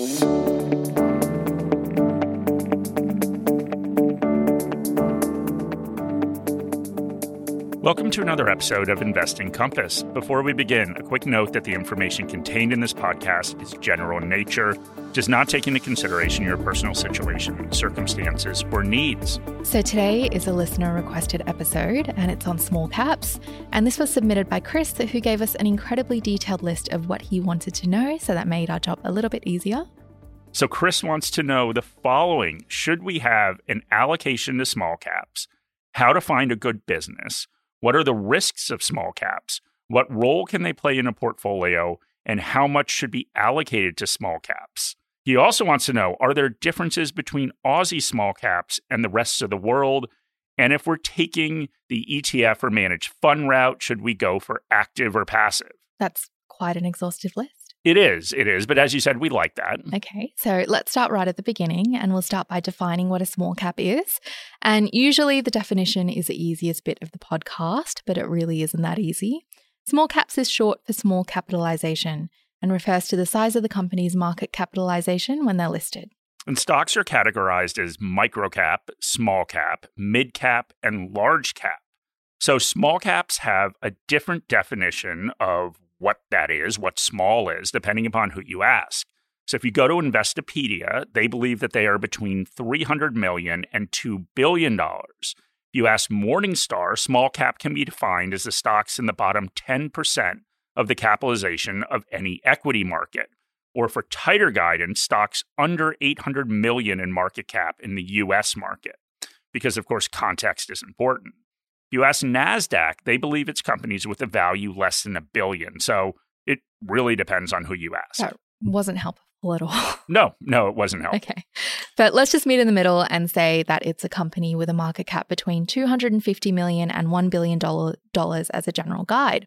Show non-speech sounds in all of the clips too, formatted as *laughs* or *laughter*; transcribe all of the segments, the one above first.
Ooh. Welcome to another episode of Investing Compass. Before we begin, a quick note that the information contained in this podcast is general in nature, does not take into consideration your personal situation, circumstances, or needs. So today is a listener requested episode and it's on small caps. And this was submitted by Chris, who gave us an incredibly detailed list of what he wanted to know. So that made our job a little bit easier. So Chris wants to know the following Should we have an allocation to small caps? How to find a good business? What are the risks of small caps? What role can they play in a portfolio? And how much should be allocated to small caps? He also wants to know are there differences between Aussie small caps and the rest of the world? And if we're taking the ETF or managed fund route, should we go for active or passive? That's quite an exhaustive list. It is, it is. But as you said, we like that. Okay, so let's start right at the beginning and we'll start by defining what a small cap is. And usually the definition is the easiest bit of the podcast, but it really isn't that easy. Small caps is short for small capitalization and refers to the size of the company's market capitalization when they're listed. And stocks are categorized as microcap, small cap, mid cap, and large cap. So small caps have a different definition of what that is, what small is, depending upon who you ask. So if you go to Investopedia, they believe that they are between 300 million and 2 billion dollars. If you ask Morningstar, small cap can be defined as the stocks in the bottom 10% of the capitalization of any equity market. Or for tighter guidance, stocks under 800 million in market cap in the US market. Because of course context is important you ask NASDAQ, they believe it's companies with a value less than a billion. So it really depends on who you ask. That wasn't helpful at all. *laughs* no, no, it wasn't helpful. Okay. But let's just meet in the middle and say that it's a company with a market cap between 250 million and 1 billion dollars as a general guide.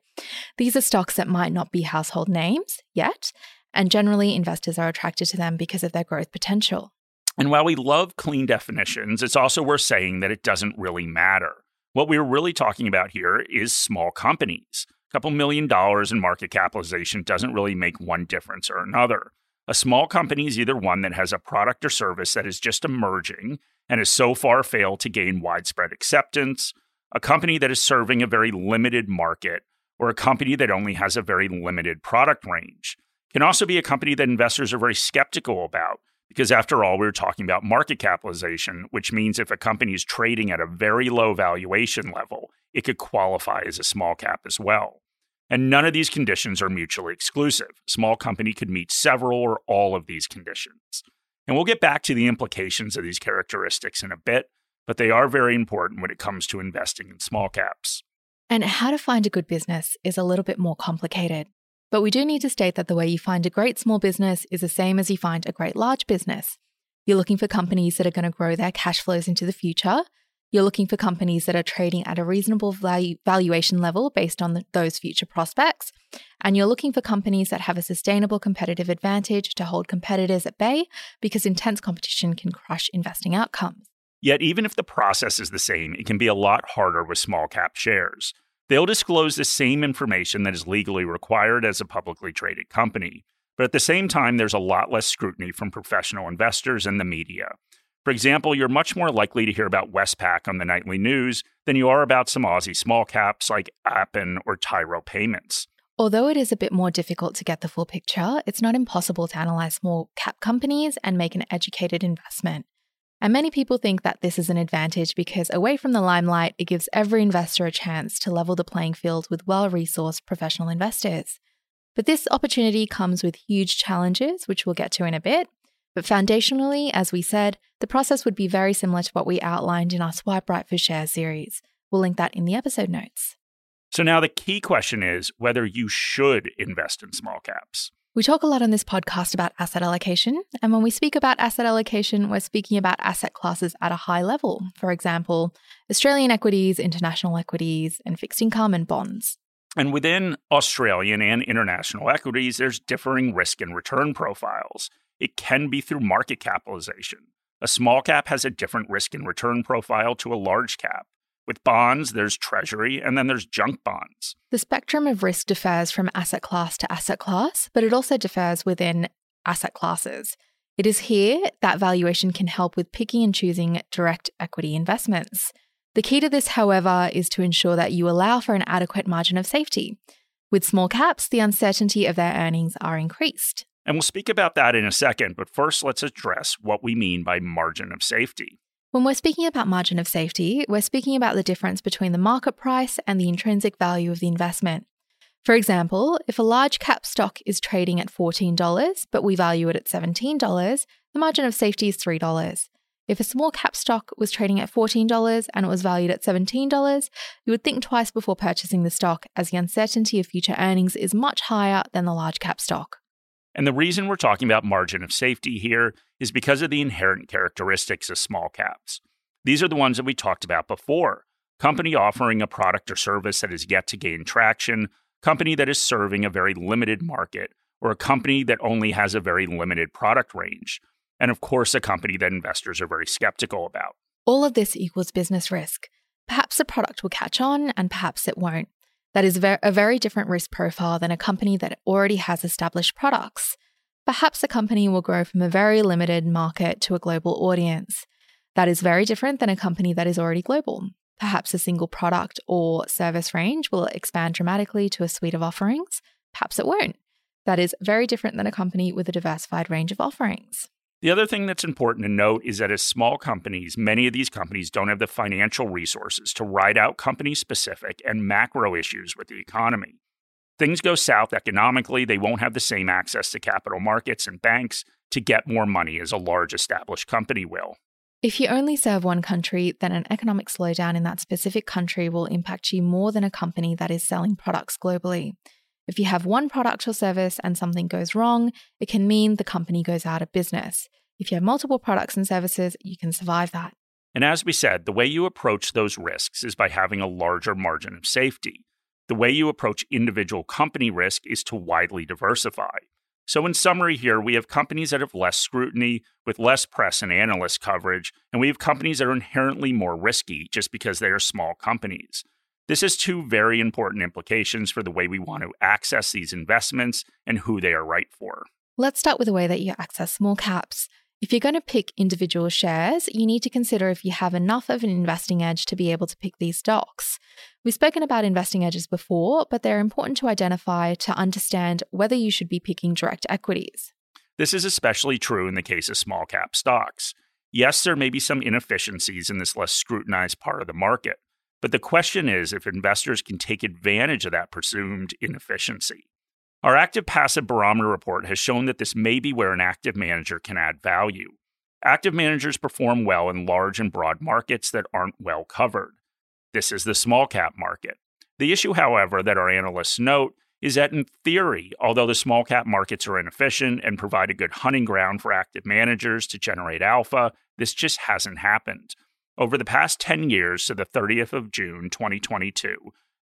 These are stocks that might not be household names yet, and generally investors are attracted to them because of their growth potential. And while we love clean definitions, it's also worth saying that it doesn't really matter. What we're really talking about here is small companies. A couple million dollars in market capitalization doesn't really make one difference or another. A small company is either one that has a product or service that is just emerging and has so far failed to gain widespread acceptance, a company that is serving a very limited market, or a company that only has a very limited product range. It can also be a company that investors are very skeptical about because after all, we are talking about market capitalization, which means if a company is trading at a very low valuation level, it could qualify as a small cap as well. And none of these conditions are mutually exclusive. Small company could meet several or all of these conditions. And we'll get back to the implications of these characteristics in a bit, but they are very important when it comes to investing in small caps. And how to find a good business is a little bit more complicated. But we do need to state that the way you find a great small business is the same as you find a great large business. You're looking for companies that are going to grow their cash flows into the future. You're looking for companies that are trading at a reasonable value, valuation level based on the, those future prospects. And you're looking for companies that have a sustainable competitive advantage to hold competitors at bay because intense competition can crush investing outcomes. Yet, even if the process is the same, it can be a lot harder with small cap shares. They'll disclose the same information that is legally required as a publicly traded company. But at the same time, there's a lot less scrutiny from professional investors and the media. For example, you're much more likely to hear about Westpac on the nightly news than you are about some Aussie small caps like Appen or Tyro Payments. Although it is a bit more difficult to get the full picture, it's not impossible to analyze small cap companies and make an educated investment. And many people think that this is an advantage because away from the limelight, it gives every investor a chance to level the playing field with well resourced professional investors. But this opportunity comes with huge challenges, which we'll get to in a bit. But foundationally, as we said, the process would be very similar to what we outlined in our Swipe Right for Shares series. We'll link that in the episode notes. So now the key question is whether you should invest in small caps. We talk a lot on this podcast about asset allocation. And when we speak about asset allocation, we're speaking about asset classes at a high level. For example, Australian equities, international equities, and fixed income and bonds. And within Australian and international equities, there's differing risk and return profiles. It can be through market capitalization. A small cap has a different risk and return profile to a large cap. With bonds, there's treasury, and then there's junk bonds. The spectrum of risk differs from asset class to asset class, but it also differs within asset classes. It is here that valuation can help with picking and choosing direct equity investments. The key to this, however, is to ensure that you allow for an adequate margin of safety. With small caps, the uncertainty of their earnings are increased. And we'll speak about that in a second, but first let's address what we mean by margin of safety. When we're speaking about margin of safety, we're speaking about the difference between the market price and the intrinsic value of the investment. For example, if a large cap stock is trading at $14, but we value it at $17, the margin of safety is $3. If a small cap stock was trading at $14 and it was valued at $17, you would think twice before purchasing the stock, as the uncertainty of future earnings is much higher than the large cap stock. And the reason we're talking about margin of safety here is because of the inherent characteristics of small caps. These are the ones that we talked about before company offering a product or service that is yet to gain traction, company that is serving a very limited market, or a company that only has a very limited product range. And of course, a company that investors are very skeptical about. All of this equals business risk. Perhaps the product will catch on and perhaps it won't. That is a very different risk profile than a company that already has established products. Perhaps a company will grow from a very limited market to a global audience. That is very different than a company that is already global. Perhaps a single product or service range will expand dramatically to a suite of offerings. Perhaps it won't. That is very different than a company with a diversified range of offerings. The other thing that's important to note is that as small companies, many of these companies don't have the financial resources to ride out company specific and macro issues with the economy. Things go south economically, they won't have the same access to capital markets and banks to get more money as a large established company will. If you only serve one country, then an economic slowdown in that specific country will impact you more than a company that is selling products globally. If you have one product or service and something goes wrong, it can mean the company goes out of business. If you have multiple products and services, you can survive that. And as we said, the way you approach those risks is by having a larger margin of safety. The way you approach individual company risk is to widely diversify. So, in summary, here we have companies that have less scrutiny with less press and analyst coverage, and we have companies that are inherently more risky just because they are small companies. This has two very important implications for the way we want to access these investments and who they are right for. Let's start with the way that you access small caps. If you're going to pick individual shares, you need to consider if you have enough of an investing edge to be able to pick these stocks. We've spoken about investing edges before, but they're important to identify to understand whether you should be picking direct equities. This is especially true in the case of small cap stocks. Yes, there may be some inefficiencies in this less scrutinized part of the market, but the question is if investors can take advantage of that presumed inefficiency. Our active passive barometer report has shown that this may be where an active manager can add value. Active managers perform well in large and broad markets that aren't well covered. This is the small cap market. The issue, however, that our analysts note is that in theory, although the small cap markets are inefficient and provide a good hunting ground for active managers to generate alpha, this just hasn't happened. Over the past 10 years to the 30th of June 2022,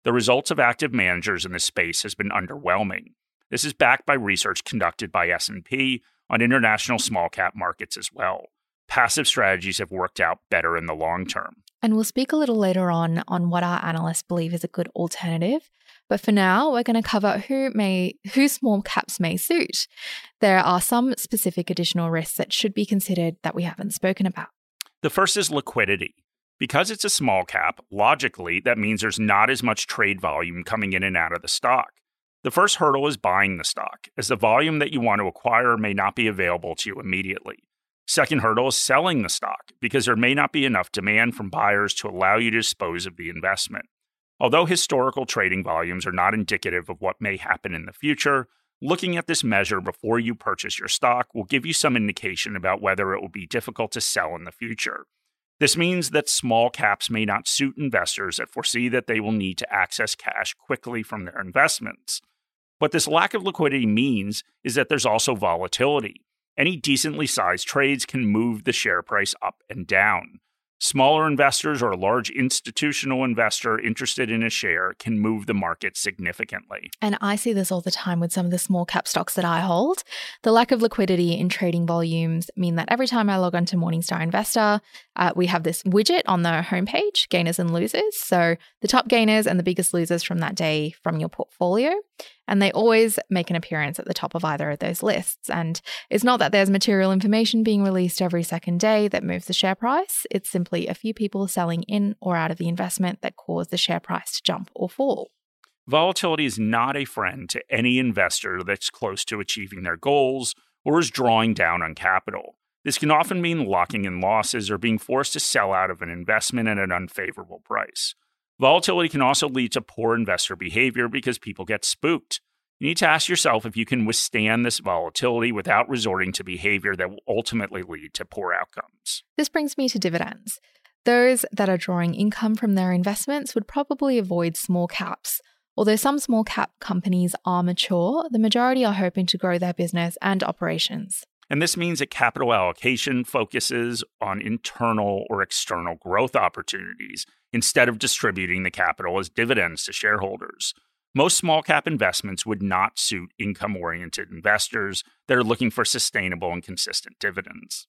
the results of active managers in this space has been underwhelming. This is backed by research conducted by S&P on international small cap markets as well. Passive strategies have worked out better in the long term. And we'll speak a little later on on what our analysts believe is a good alternative. But for now, we're going to cover who may who small caps may suit. There are some specific additional risks that should be considered that we haven't spoken about. The first is liquidity. Because it's a small cap, logically, that means there's not as much trade volume coming in and out of the stock. The first hurdle is buying the stock, as the volume that you want to acquire may not be available to you immediately. Second hurdle is selling the stock, because there may not be enough demand from buyers to allow you to dispose of the investment. Although historical trading volumes are not indicative of what may happen in the future, Looking at this measure before you purchase your stock will give you some indication about whether it will be difficult to sell in the future. This means that small caps may not suit investors that foresee that they will need to access cash quickly from their investments. What this lack of liquidity means is that there's also volatility. Any decently sized trades can move the share price up and down. Smaller investors or a large institutional investor interested in a share can move the market significantly. And I see this all the time with some of the small cap stocks that I hold. The lack of liquidity in trading volumes mean that every time I log onto Morningstar Investor, uh, we have this widget on the homepage, gainers and losers. So the top gainers and the biggest losers from that day from your portfolio. And they always make an appearance at the top of either of those lists. And it's not that there's material information being released every second day that moves the share price, it's simply a few people selling in or out of the investment that cause the share price to jump or fall. Volatility is not a friend to any investor that's close to achieving their goals or is drawing down on capital. This can often mean locking in losses or being forced to sell out of an investment at an unfavorable price. Volatility can also lead to poor investor behavior because people get spooked. You need to ask yourself if you can withstand this volatility without resorting to behavior that will ultimately lead to poor outcomes. This brings me to dividends. Those that are drawing income from their investments would probably avoid small caps. Although some small cap companies are mature, the majority are hoping to grow their business and operations. And this means that capital allocation focuses on internal or external growth opportunities instead of distributing the capital as dividends to shareholders. Most small cap investments would not suit income oriented investors that are looking for sustainable and consistent dividends.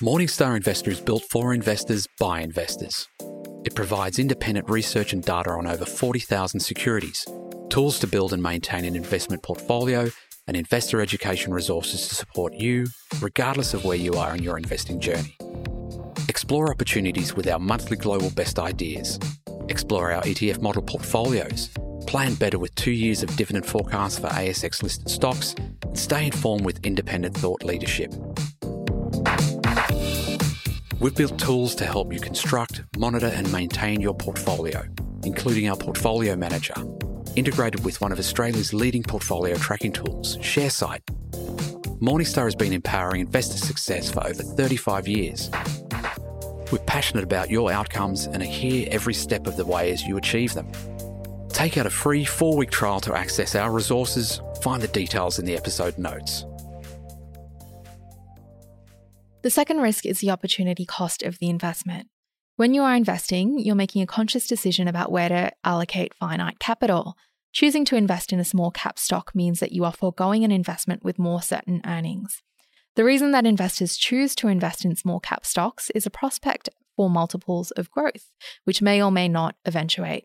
Morningstar Investor is built for investors by investors. It provides independent research and data on over 40,000 securities, tools to build and maintain an investment portfolio, and investor education resources to support you, regardless of where you are in your investing journey. Explore opportunities with our monthly global best ideas. Explore our ETF model portfolios. Plan better with two years of dividend forecasts for ASX listed stocks. And stay informed with independent thought leadership. We've built tools to help you construct, monitor, and maintain your portfolio, including our Portfolio Manager, integrated with one of Australia's leading portfolio tracking tools, Sharesight. Morningstar has been empowering investor success for over 35 years. We're passionate about your outcomes and are here every step of the way as you achieve them. Take out a free four week trial to access our resources. Find the details in the episode notes. The second risk is the opportunity cost of the investment. When you are investing, you're making a conscious decision about where to allocate finite capital. Choosing to invest in a small cap stock means that you are foregoing an investment with more certain earnings. The reason that investors choose to invest in small cap stocks is a prospect for multiples of growth, which may or may not eventuate.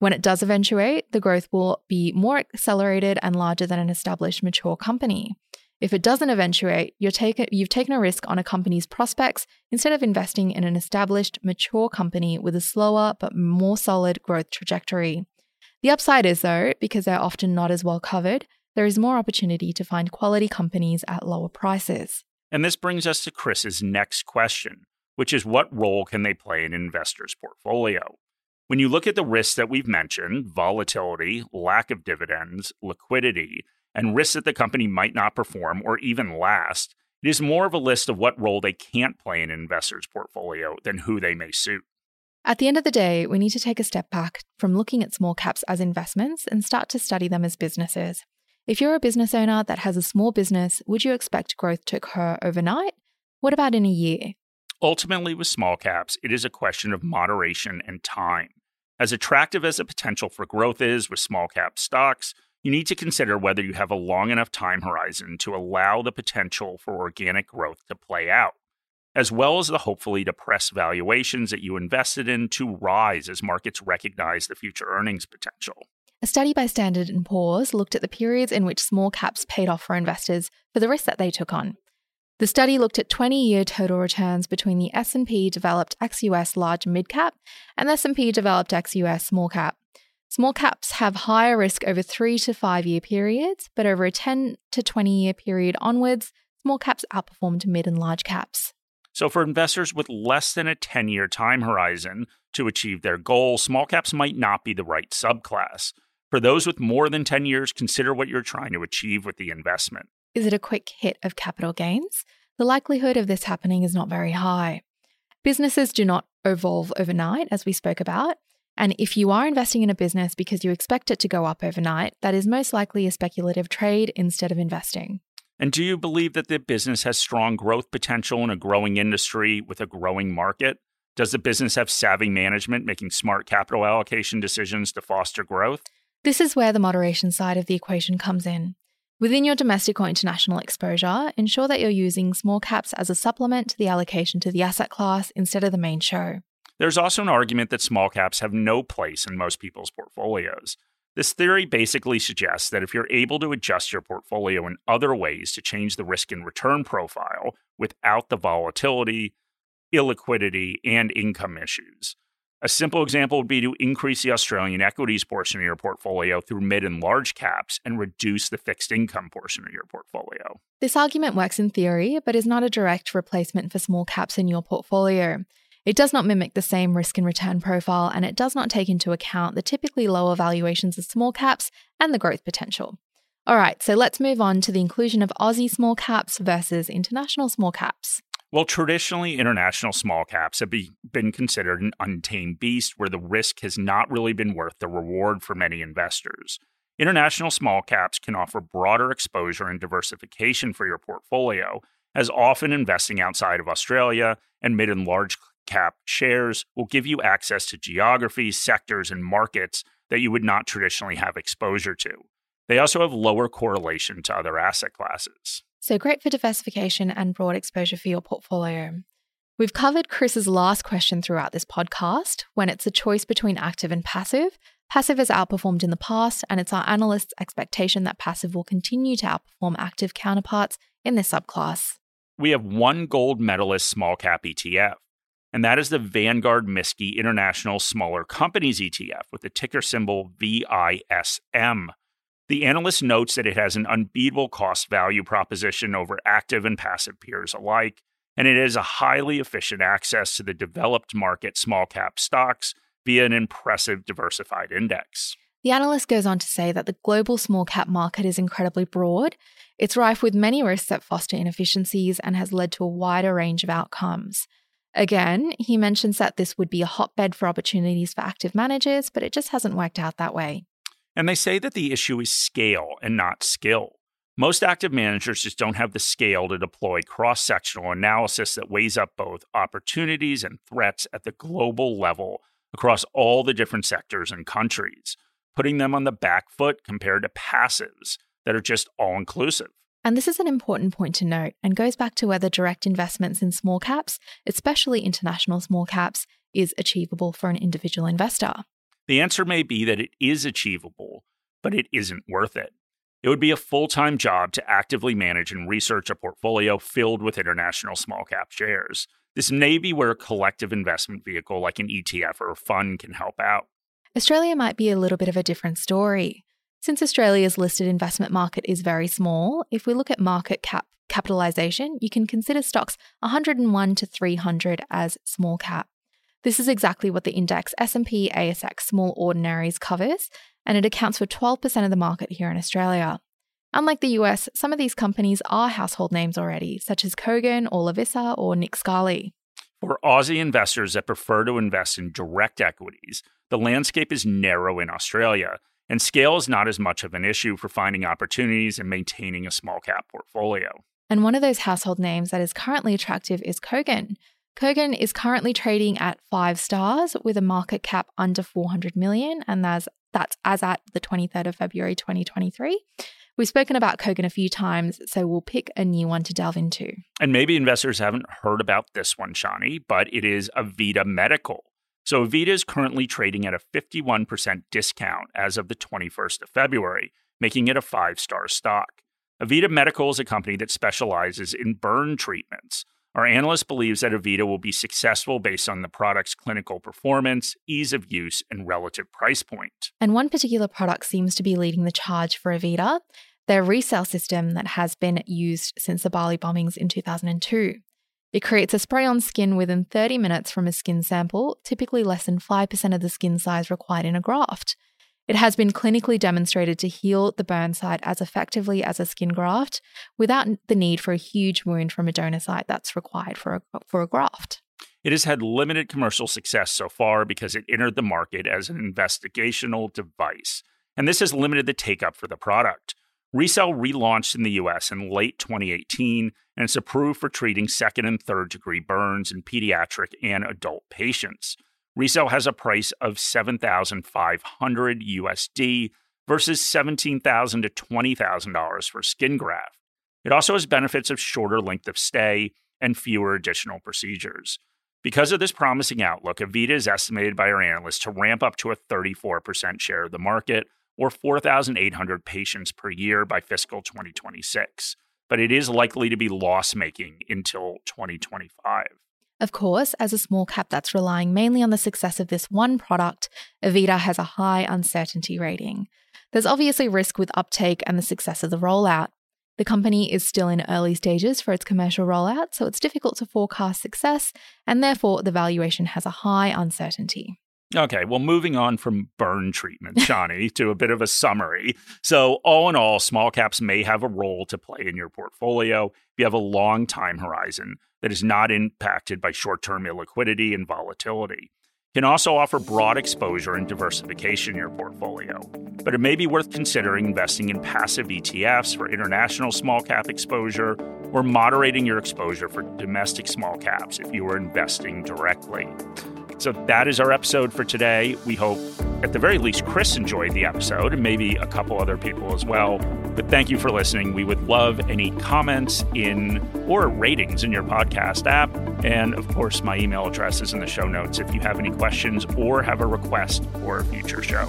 When it does eventuate, the growth will be more accelerated and larger than an established mature company. If it doesn't eventuate, you have taken a risk on a company's prospects instead of investing in an established, mature company with a slower but more solid growth trajectory. The upside is, though, because they're often not as well covered, there is more opportunity to find quality companies at lower prices. And this brings us to Chris's next question, which is what role can they play in an investor's portfolio? When you look at the risks that we've mentioned volatility, lack of dividends, liquidity, and risks that the company might not perform or even last, it is more of a list of what role they can't play in an investor's portfolio than who they may suit. At the end of the day, we need to take a step back from looking at small caps as investments and start to study them as businesses. If you're a business owner that has a small business, would you expect growth to occur overnight? What about in a year? Ultimately, with small caps, it is a question of moderation and time. As attractive as the potential for growth is with small cap stocks, you need to consider whether you have a long enough time horizon to allow the potential for organic growth to play out, as well as the hopefully depressed valuations that you invested in to rise as markets recognize the future earnings potential. A study by Standard & Poor's looked at the periods in which small caps paid off for investors for the risk that they took on. The study looked at 20-year total returns between the S&P developed ex-US large mid-cap and the S&P developed ex-US small cap. Small caps have higher risk over three to five year periods, but over a 10 to 20 year period onwards, small caps outperformed mid and large caps. So, for investors with less than a 10 year time horizon to achieve their goal, small caps might not be the right subclass. For those with more than 10 years, consider what you're trying to achieve with the investment. Is it a quick hit of capital gains? The likelihood of this happening is not very high. Businesses do not evolve overnight, as we spoke about, and if you are investing in a business because you expect it to go up overnight, that is most likely a speculative trade instead of investing. And do you believe that the business has strong growth potential in a growing industry with a growing market? Does the business have savvy management making smart capital allocation decisions to foster growth? This is where the moderation side of the equation comes in. Within your domestic or international exposure, ensure that you're using small caps as a supplement to the allocation to the asset class instead of the main show. There's also an argument that small caps have no place in most people's portfolios. This theory basically suggests that if you're able to adjust your portfolio in other ways to change the risk and return profile without the volatility, illiquidity, and income issues, a simple example would be to increase the Australian equities portion of your portfolio through mid and large caps and reduce the fixed income portion of your portfolio. This argument works in theory, but is not a direct replacement for small caps in your portfolio. It does not mimic the same risk and return profile, and it does not take into account the typically lower valuations of small caps and the growth potential. All right, so let's move on to the inclusion of Aussie small caps versus international small caps. Well, traditionally, international small caps have be, been considered an untamed beast where the risk has not really been worth the reward for many investors. International small caps can offer broader exposure and diversification for your portfolio, as often investing outside of Australia and mid and large cap shares will give you access to geographies, sectors, and markets that you would not traditionally have exposure to. They also have lower correlation to other asset classes. So great for diversification and broad exposure for your portfolio. We've covered Chris's last question throughout this podcast when it's a choice between active and passive. Passive has outperformed in the past, and it's our analysts' expectation that passive will continue to outperform active counterparts in this subclass. We have one gold medalist small cap ETF, and that is the Vanguard MSCI International Smaller Companies ETF with the ticker symbol VISM. The analyst notes that it has an unbeatable cost value proposition over active and passive peers alike, and it has a highly efficient access to the developed market small cap stocks via an impressive diversified index. The analyst goes on to say that the global small cap market is incredibly broad. It's rife with many risks that foster inefficiencies and has led to a wider range of outcomes. Again, he mentions that this would be a hotbed for opportunities for active managers, but it just hasn't worked out that way. And they say that the issue is scale and not skill. Most active managers just don't have the scale to deploy cross sectional analysis that weighs up both opportunities and threats at the global level across all the different sectors and countries, putting them on the back foot compared to passives that are just all inclusive. And this is an important point to note and goes back to whether direct investments in small caps, especially international small caps, is achievable for an individual investor. The answer may be that it is achievable, but it isn't worth it. It would be a full time job to actively manage and research a portfolio filled with international small cap shares. This may be where a collective investment vehicle like an ETF or a fund can help out. Australia might be a little bit of a different story. Since Australia's listed investment market is very small, if we look at market cap capitalization, you can consider stocks 101 to 300 as small cap. This is exactly what the index S&P ASX Small Ordinaries covers, and it accounts for 12% of the market here in Australia. Unlike the US, some of these companies are household names already, such as Kogan or Lovisa or Nick Scali. For Aussie investors that prefer to invest in direct equities, the landscape is narrow in Australia, and scale is not as much of an issue for finding opportunities and maintaining a small cap portfolio. And one of those household names that is currently attractive is Kogan, Kogan is currently trading at five stars with a market cap under 400 million, and that's, that's as at the 23rd of February 2023. We've spoken about Kogan a few times, so we'll pick a new one to delve into. And maybe investors haven't heard about this one, Shani, but it is Avita Medical. So Avita is currently trading at a 51% discount as of the 21st of February, making it a five star stock. Avita Medical is a company that specializes in burn treatments. Our analyst believes that Avita will be successful based on the product's clinical performance, ease of use, and relative price point. And one particular product seems to be leading the charge for Avita their RECELL system that has been used since the Bali bombings in 2002. It creates a spray on skin within 30 minutes from a skin sample, typically less than 5% of the skin size required in a graft. It has been clinically demonstrated to heal the burn site as effectively as a skin graft without the need for a huge wound from a donor site that's required for a, for a graft. It has had limited commercial success so far because it entered the market as an investigational device, and this has limited the take up for the product. RECELL relaunched in the US in late 2018, and it's approved for treating second and third degree burns in pediatric and adult patients. RECELL has a price of 7,500 USD versus 17,000 to $20,000 for skin graft. It also has benefits of shorter length of stay and fewer additional procedures. Because of this promising outlook, Avita is estimated by our analysts to ramp up to a 34% share of the market or 4,800 patients per year by fiscal 2026. But it is likely to be loss making until 2025. Of course, as a small cap that's relying mainly on the success of this one product, Avita has a high uncertainty rating. There's obviously risk with uptake and the success of the rollout. The company is still in early stages for its commercial rollout, so it's difficult to forecast success, and therefore the valuation has a high uncertainty. Okay, well, moving on from burn treatment, *laughs* Shani, to a bit of a summary. So, all in all, small caps may have a role to play in your portfolio if you have a long time horizon that is not impacted by short term illiquidity and volatility. Can also offer broad exposure and diversification in your portfolio, but it may be worth considering investing in passive ETFs for international small cap exposure or moderating your exposure for domestic small caps if you are investing directly. So that is our episode for today. We hope, at the very least, Chris enjoyed the episode and maybe a couple other people as well. But thank you for listening. We would love any comments in or ratings in your podcast app. And of course, my email address is in the show notes if you have any questions or have a request for a future show.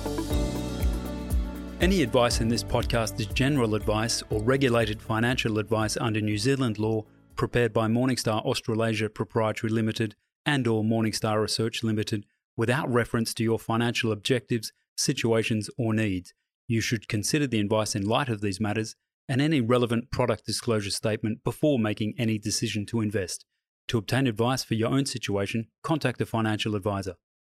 Any advice in this podcast is general advice or regulated financial advice under New Zealand law prepared by Morningstar Australasia Proprietary Limited and or Morningstar Research Limited without reference to your financial objectives, situations or needs. You should consider the advice in light of these matters and any relevant product disclosure statement before making any decision to invest. To obtain advice for your own situation, contact a financial advisor.